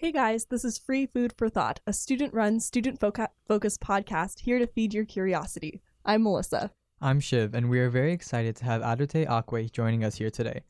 Hey guys, this is Free Food for Thought, a student run, student focused podcast here to feed your curiosity. I'm Melissa. I'm Shiv, and we are very excited to have Adotei Akwei joining us here today.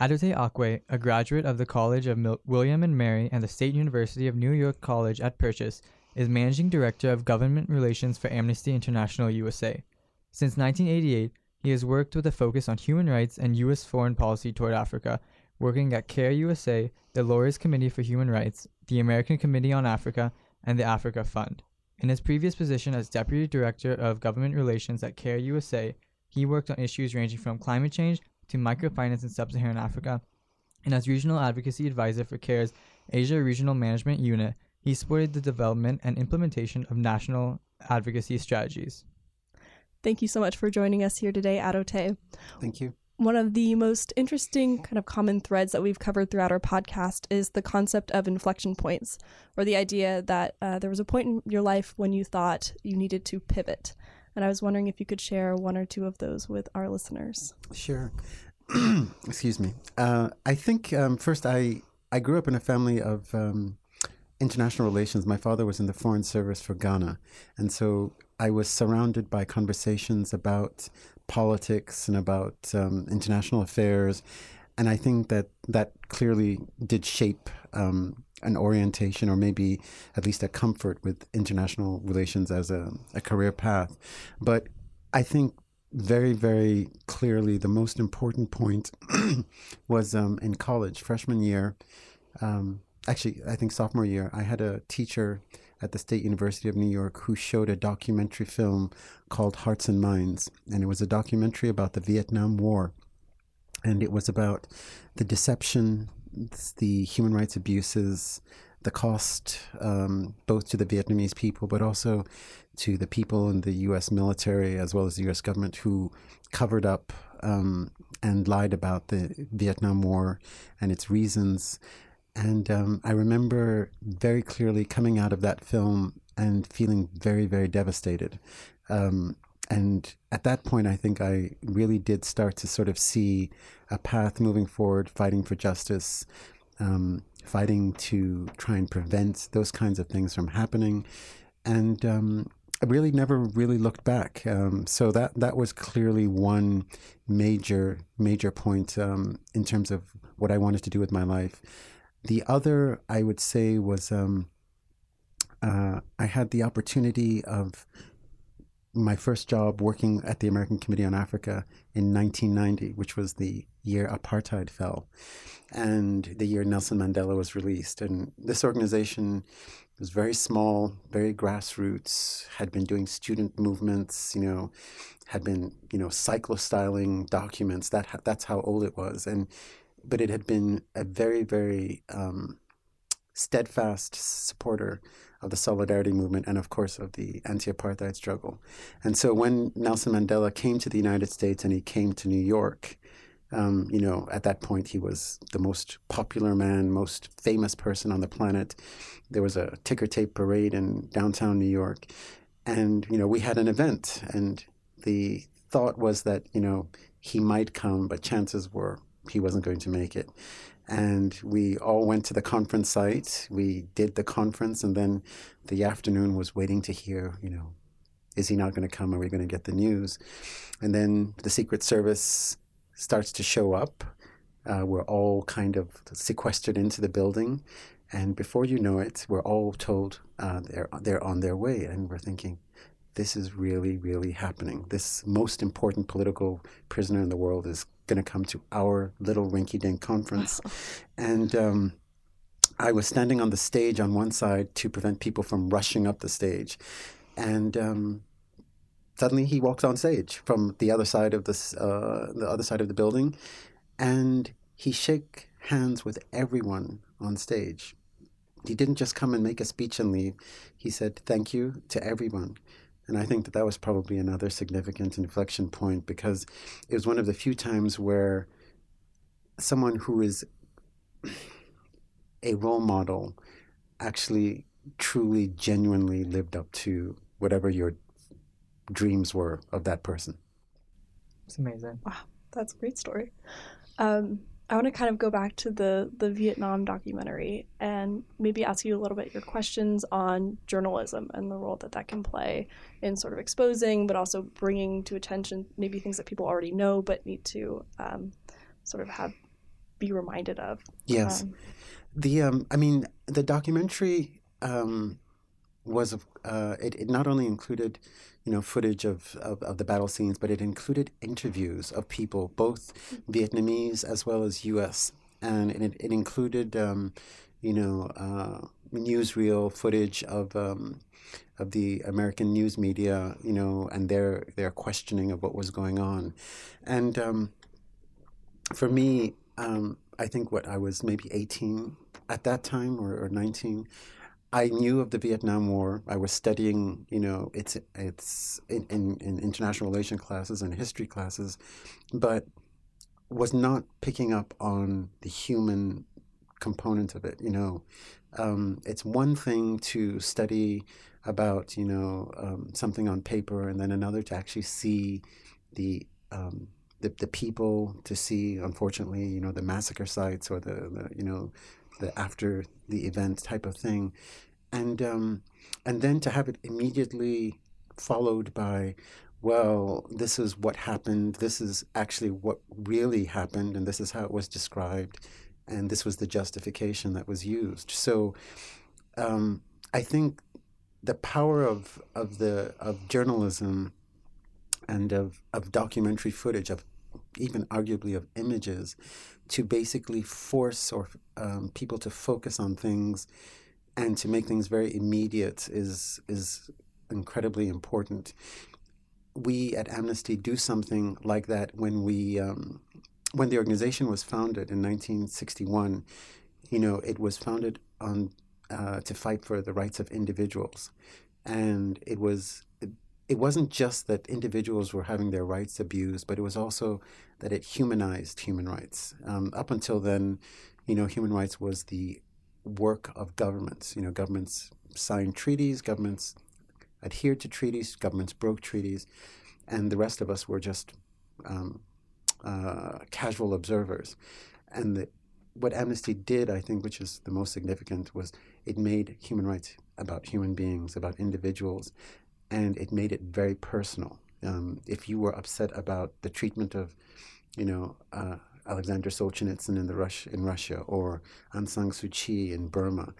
Adotei Akwei, a graduate of the College of Mil- William and Mary and the State University of New York College at Purchase, is Managing Director of Government Relations for Amnesty International USA. Since 1988, he has worked with a focus on human rights and U.S. foreign policy toward Africa working at CARE USA, the Lawyers Committee for Human Rights, the American Committee on Africa, and the Africa Fund. In his previous position as Deputy Director of Government Relations at CARE USA, he worked on issues ranging from climate change to microfinance in sub Saharan Africa. And as Regional Advocacy Advisor for CARE's Asia Regional Management Unit, he supported the development and implementation of national advocacy strategies. Thank you so much for joining us here today, Adotei. Thank you one of the most interesting kind of common threads that we've covered throughout our podcast is the concept of inflection points, or the idea that uh, there was a point in your life when you thought you needed to pivot. And I was wondering if you could share one or two of those with our listeners. Sure. Excuse me. Uh, I think um, first I I grew up in a family of um, international relations. My father was in the Foreign Service for Ghana, and so I was surrounded by conversations about politics and about um, international affairs. And I think that that clearly did shape um, an orientation or maybe at least a comfort with international relations as a, a career path. But I think very, very clearly the most important point was um, in college, freshman year. Um, actually, I think sophomore year, I had a teacher at the State University of New York who showed a documentary film called Hearts and Minds. And it was a documentary about the Vietnam War. And it was about the deception, the human rights abuses, the cost, um, both to the Vietnamese people, but also to the people in the US military as well as the US government who covered up um, and lied about the Vietnam War and its reasons. And um, I remember very clearly coming out of that film and feeling very, very devastated. Um, and at that point, I think I really did start to sort of see a path moving forward, fighting for justice, um, fighting to try and prevent those kinds of things from happening. And um, I really never really looked back. Um, so that that was clearly one major major point um, in terms of what I wanted to do with my life. The other, I would say, was um, uh, I had the opportunity of my first job working at the American Committee on Africa in 1990, which was the year apartheid fell and the year Nelson Mandela was released. And this organization was very small, very grassroots, had been doing student movements, you know, had been, you know, cyclostyling documents. That that's how old it was. And but it had been a very, very um, steadfast supporter of the solidarity movement and, of course, of the anti apartheid struggle. And so when Nelson Mandela came to the United States and he came to New York, um, you know, at that point, he was the most popular man, most famous person on the planet. There was a ticker tape parade in downtown New York. And, you know, we had an event. And the thought was that, you know, he might come, but chances were he wasn't going to make it. And we all went to the conference site. We did the conference, and then the afternoon was waiting to hear, you know, is he not going to come? Are we going to get the news? And then the Secret Service starts to show up. Uh, we're all kind of sequestered into the building. And before you know it, we're all told uh, they're, they're on their way. And we're thinking, this is really, really happening. This most important political prisoner in the world is going to come to our little rinky dink conference. and um, I was standing on the stage on one side to prevent people from rushing up the stage. And um, suddenly he walks on stage from the other side of this, uh, the other side of the building, and he shook hands with everyone on stage. He didn't just come and make a speech and leave. He said thank you to everyone. And I think that that was probably another significant inflection point because it was one of the few times where someone who is a role model actually truly genuinely lived up to whatever your dreams were of that person. It's amazing. Wow. That's a great story. Um, I want to kind of go back to the the Vietnam documentary and maybe ask you a little bit your questions on journalism and the role that that can play in sort of exposing, but also bringing to attention maybe things that people already know but need to um, sort of have be reminded of. Yes, Um, the um, I mean, the documentary um, was uh, it, it not only included you know footage of, of, of the battle scenes, but it included interviews of people, both Vietnamese as well as U.S. and it, it included um, you know uh, newsreel footage of. Um, of the American news media, you know, and their their questioning of what was going on, and um, for me, um, I think what I was maybe 18 at that time or, or 19. I knew of the Vietnam War. I was studying, you know, it's it's in, in, in international relation classes and history classes, but was not picking up on the human component of it. You know, um, it's one thing to study about, you know, um, something on paper, and then another to actually see the um, the, the people to see, unfortunately, you know, the massacre sites or the, the you know, the after the event type of thing, and um, and then to have it immediately followed by, well, this is what happened. This is actually what really happened, and this is how it was described, and this was the justification that was used. So, um, I think the power of of the of journalism and of, of documentary footage of even arguably of images to basically force or um, people to focus on things and to make things very immediate is is incredibly important. We at Amnesty do something like that when we um, when the organization was founded in 1961. You know, it was founded on uh, to fight for the rights of individuals, and it was it wasn't just that individuals were having their rights abused, but it was also that it humanized human rights. Um, up until then, you know, human rights was the work of governments. You know, governments signed treaties, governments adhered to treaties, governments broke treaties, and the rest of us were just um, uh, casual observers. And the, what Amnesty did, I think, which is the most significant, was it made human rights about human beings, about individuals, and it made it very personal. Um, if you were upset about the treatment of, you know, uh, Alexander Solzhenitsyn in the Rush in Russia or Aung San Suu Kyi in Burma,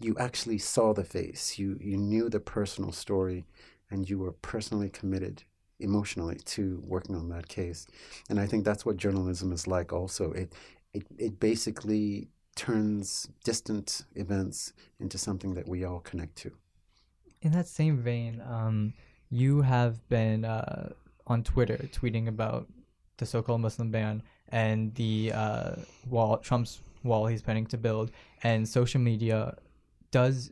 you actually saw the face. You you knew the personal story, and you were personally committed emotionally to working on that case. And I think that's what journalism is like. Also, it it it basically turns distant events into something that we all connect to. In that same vein, um, you have been uh, on Twitter tweeting about the so-called Muslim ban and the uh, wall, Trump's wall he's planning to build, and social media does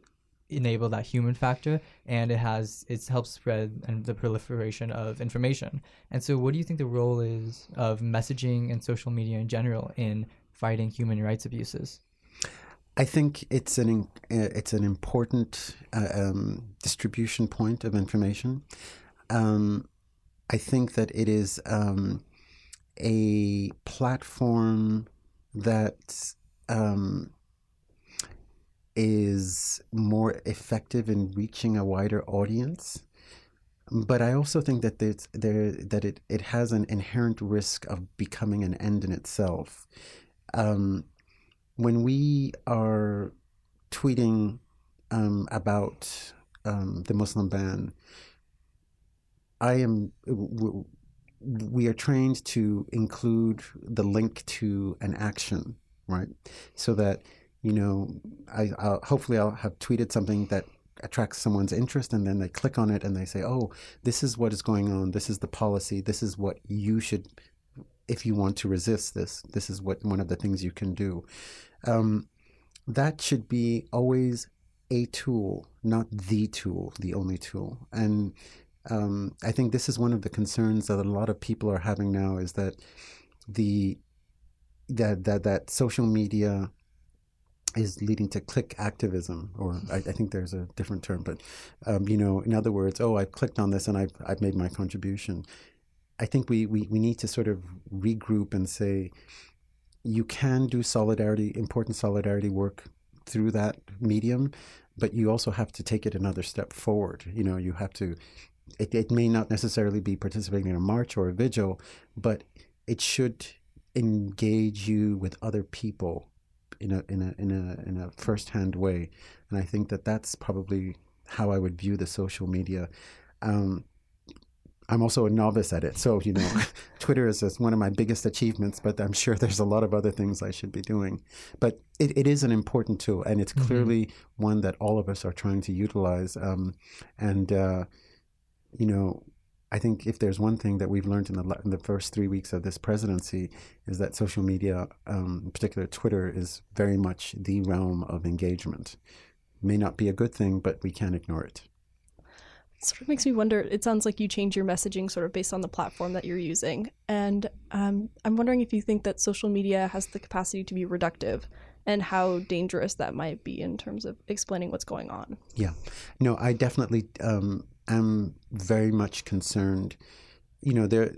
enable that human factor, and it has it helps spread and the proliferation of information. And so, what do you think the role is of messaging and social media in general in fighting human rights abuses? I think it's an uh, it's an important uh, um, distribution point of information. Um, I think that it is um, a platform that um, is more effective in reaching a wider audience. But I also think that there's, there that it, it has an inherent risk of becoming an end in itself. Um, when we are tweeting um, about um, the Muslim ban, I am we are trained to include the link to an action, right? So that you know, I I'll, hopefully I'll have tweeted something that attracts someone's interest, and then they click on it and they say, "Oh, this is what is going on. This is the policy. This is what you should." If you want to resist this, this is what one of the things you can do. Um, that should be always a tool, not the tool, the only tool. And um, I think this is one of the concerns that a lot of people are having now is that the that that that social media is leading to click activism, or I, I think there's a different term, but um, you know, in other words, oh, I've clicked on this and I've I've made my contribution. I think we, we, we need to sort of regroup and say you can do solidarity, important solidarity work through that medium, but you also have to take it another step forward. You know, you have to. It, it may not necessarily be participating in a march or a vigil, but it should engage you with other people in a in a in a in a first-hand way, and I think that that's probably how I would view the social media. Um, I'm also a novice at it, so you know, Twitter is, is one of my biggest achievements. But I'm sure there's a lot of other things I should be doing. But it, it is an important tool, and it's Mhm. clearly one that all of us are trying to utilize. Um, and uh, you know, I think if there's one thing that we've learned in the in the first three weeks of this presidency is that social media, um, in particular Twitter, is very much the realm of engagement. May not be a good thing, but we can't ignore it. Sort of makes me wonder it sounds like you change your messaging sort of based on the platform that you're using and um, i'm wondering if you think that social media has the capacity to be reductive and how dangerous that might be in terms of explaining what's going on Yeah. No, I definitely um, am very much concerned. You know, there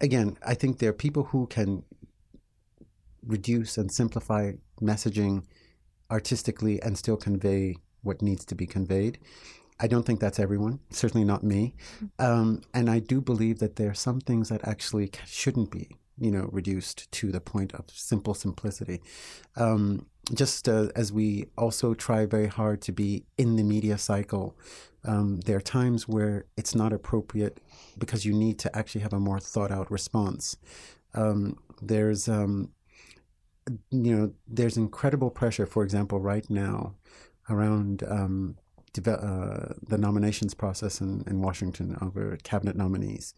again, I think there are people who can reduce and simplify messaging artistically and still convey what needs to be conveyed. I don't think that's everyone, certainly not me. Um, and I do believe that there are some things that actually shouldn't be, you know, reduced to the point of simple simplicity. Um, just uh, as we also try very hard to be in the media cycle, um, there are times where it's not appropriate because you need to actually have a more thought out response. Um, there's, um, you know, there's incredible pressure, for example, right now around um, uh, the nominations process in, in Washington over cabinet nominees.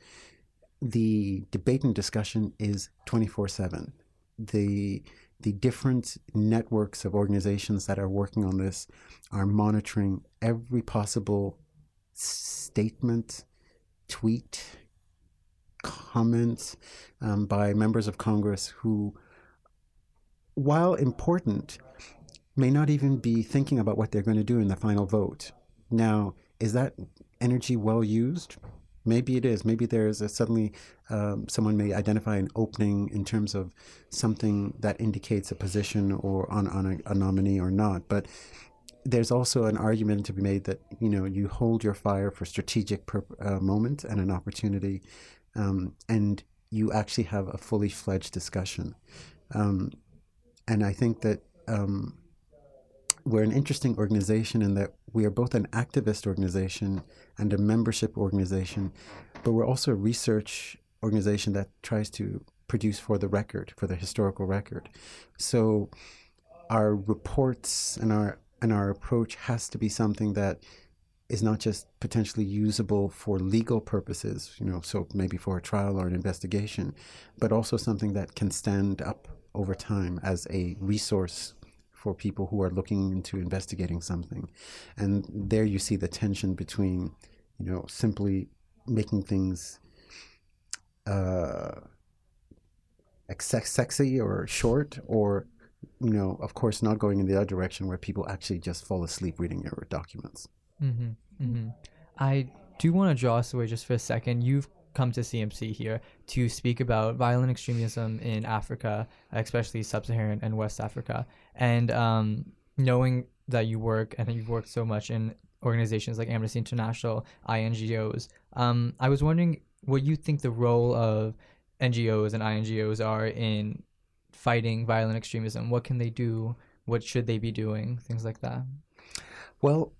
The debate and discussion is 24 7. The the different networks of organizations that are working on this are monitoring every possible statement, tweet, comment um, by members of Congress who, while important, may not even be thinking about what they're going to do in the final vote. Now, is that energy well used? Maybe it is. Maybe there's a suddenly um, someone may identify an opening in terms of something that indicates a position or on, on a, a nominee or not. But there's also an argument to be made that you know you hold your fire for strategic per, uh, moment and an opportunity, um, and you actually have a fully fledged discussion. Um, and I think that um, we're an interesting organization in that we are both an activist organization and a membership organization, but we're also a research organization that tries to produce for the record, for the historical record. So our reports and our and our approach has to be something that is not just potentially usable for legal purposes, you know, so maybe for a trial or an investigation, but also something that can stand up over time as a resource for people who are looking into investigating something. And there you see the tension between, you know, simply making things uh, ex- sexy or short, or, you know, of course, not going in the other direction where people actually just fall asleep reading your documents. Mm-hmm. Mm-hmm. I do want to draw us away just for a second. You've come to CMC here to speak about violent extremism in Africa, especially sub-Saharan and West Africa. And um, knowing that you work and you've worked so much in organizations like Amnesty International, INGOs, um, I was wondering what you think the role of NGOs and INGOs are in fighting violent extremism. What can they do? What should they be doing? Things like that. Well,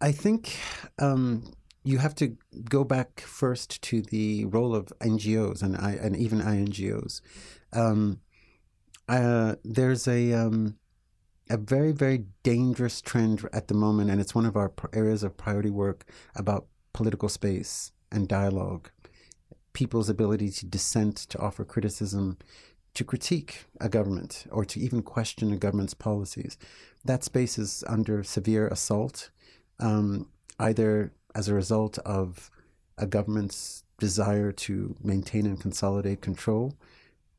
I think um, you have to go back first to the role of NGOs and I, and even INGOs. Um, uh, there's a um, a very very dangerous trend at the moment, and it's one of our areas of priority work about political space and dialogue, people's ability to dissent, to offer criticism, to critique a government, or to even question a government's policies. That space is under severe assault um, either as a result of a government's desire to maintain and consolidate control,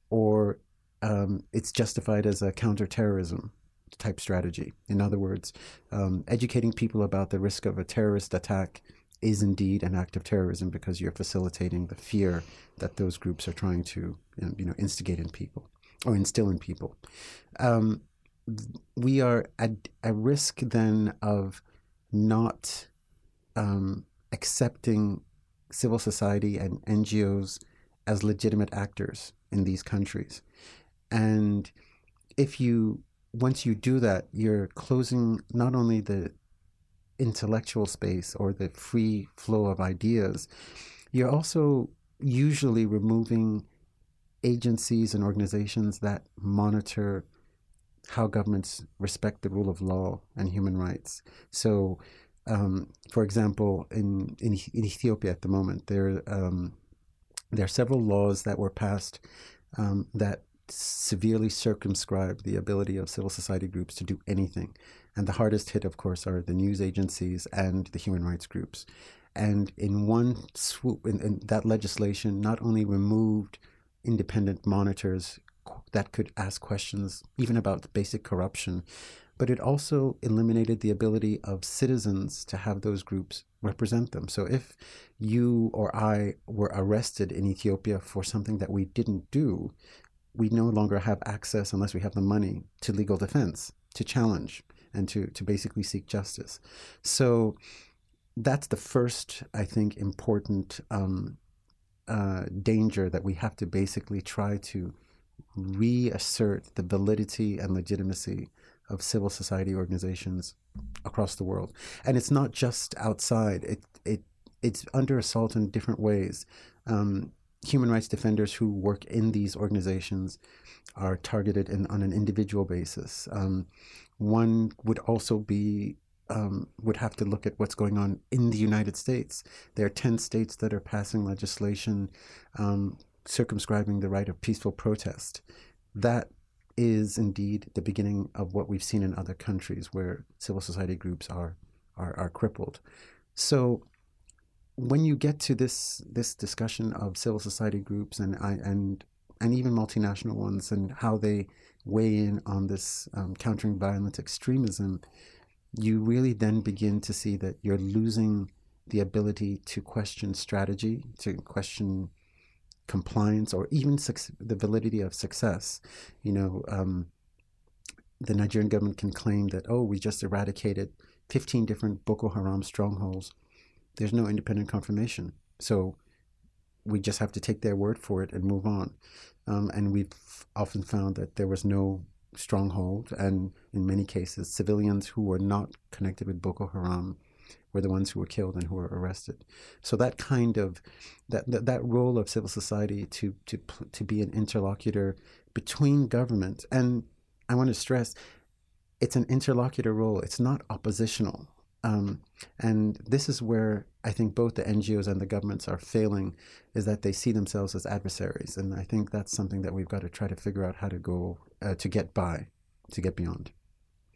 or um, it's justified as a counterterrorism type strategy. In other words, um, educating people about the risk of a terrorist attack is indeed an act of terrorism because you're facilitating the fear that those groups are trying to you know instigate in people. or instill in people. Um, we are at a risk then of not um, accepting civil society and NGOs as legitimate actors in these countries. And if you, once you do that, you're closing not only the intellectual space or the free flow of ideas, you're also usually removing agencies and organizations that monitor how governments respect the rule of law and human rights. So, um, for example, in, in, in Ethiopia at the moment, there um, there are several laws that were passed um, that severely circumscribe the ability of civil society groups to do anything. And the hardest hit, of course, are the news agencies and the human rights groups. And in one swoop, in, in that legislation not only removed independent monitors that could ask questions even about basic corruption, but it also eliminated the ability of citizens to have those groups represent them. So if you or I were arrested in Ethiopia for something that we didn't do, we no longer have access, unless we have the money, to legal defense, to challenge, and to, to basically seek justice. So that's the first, I think, important um, uh, danger that we have to basically try to reassert the validity and legitimacy of civil society organizations across the world. And it's not just outside. It it it's under assault in different ways. Um, human rights defenders who work in these organizations are targeted in, on an individual basis. Um, one would also be um, would have to look at what's going on in the United States. There are 10 states that are passing legislation um, circumscribing the right of peaceful protest. That is indeed the beginning of what we've seen in other countries where civil society groups are, are, are crippled. So when you get to this this discussion of civil society groups and and and even multinational ones and how they weigh in on this um, countering violent extremism, you really then begin to see that you're losing the ability to question strategy, to question compliance, or even su- the validity of success. You know, um, the Nigerian government can claim that, oh, we just eradicated 15 different Boko Haram strongholds. There's no independent confirmation. So we just have to take their word for it and move on. Um, and we've often found that there was no stronghold, and in many cases, civilians who were not connected with Boko Haram were the ones who were killed and who were arrested. So that kind of that that, that role of civil society to to to be an interlocutor between government and I want to stress it's an interlocutor role. It's not oppositional. Um, and this is where I think both the NGOs and the governments are failing, is that they see themselves as adversaries, and I think that's something that we've got to try to figure out how to go uh, to get by, to get beyond.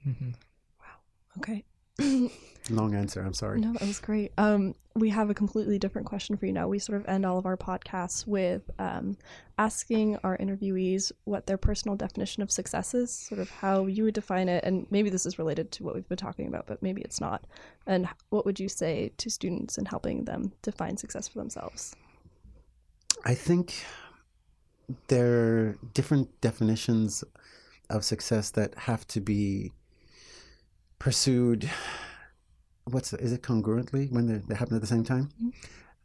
Mm-hmm. Wow. Okay. Long answer. I'm sorry. No, that was great. Um, we have a completely different question for you now. We sort of end all of our podcasts with um, asking our interviewees what their personal definition of success is, sort of how you would define it, and maybe this is related to what we've been talking about, but maybe it's not. And what would you say to students in helping them define success for themselves? I think there are different definitions of success that have to be pursued what's the, is it congruently when they, they happen at the same time? Mm-hmm.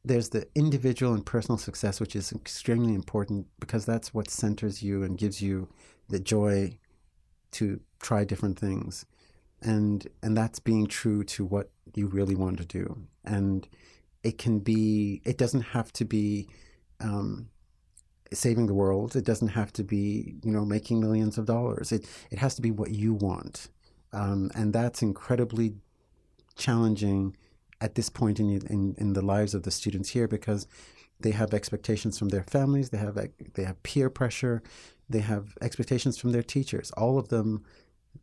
there's the individual and personal success which is extremely important because that's what centers you and gives you the joy to try different things. And and that's being true to what you really want to do. And it can be it doesn't have to be um, saving the world. It doesn't have to be you know making millions of dollars. It it has to be what you want um, and that's incredibly challenging at this point in, in, in the lives of the students here because they have expectations from their families, they have they have peer pressure, they have expectations from their teachers, all of them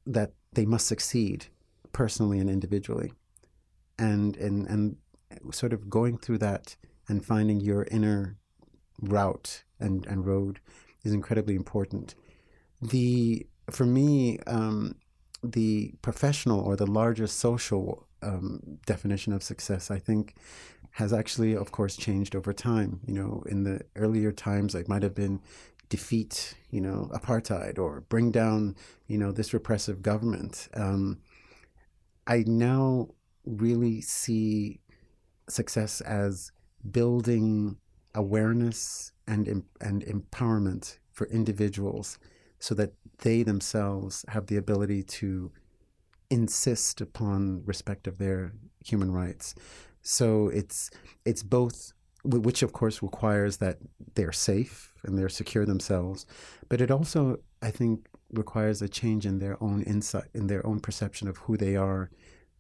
that they must succeed personally and individually. And and and sort of going through that and finding your inner route and, and road is incredibly important. The for me, um, the professional or the larger social um, definition of success, I think, has actually, of course, changed over time. You know, in the earlier times, it might have been defeat, you know, apartheid or bring down, you know, this repressive government. Um, I now really see success as building awareness and and empowerment for individuals so that they themselves have the ability to insist upon respect of their human rights. So it's it's both which of course requires that they're safe and they're secure themselves, but it also I think requires a change in their own insight in their own perception of who they are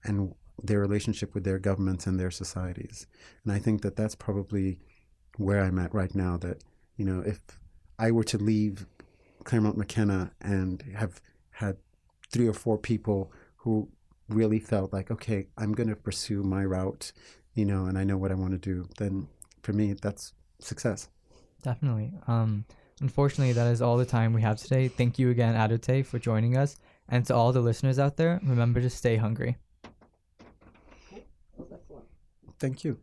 and their relationship with their governments and their societies. And I think that that's probably where I'm at right now that you know if I were to leave Claremont McKenna and have had three or four people who really felt like, okay, I'm going to pursue my route, you know, and I know what I want to do, then for me, that's success. Definitely. Um, unfortunately, that is all the time we have today. Thank you again, Adotei, for joining us. And to all the listeners out there, remember to stay hungry. Thank you.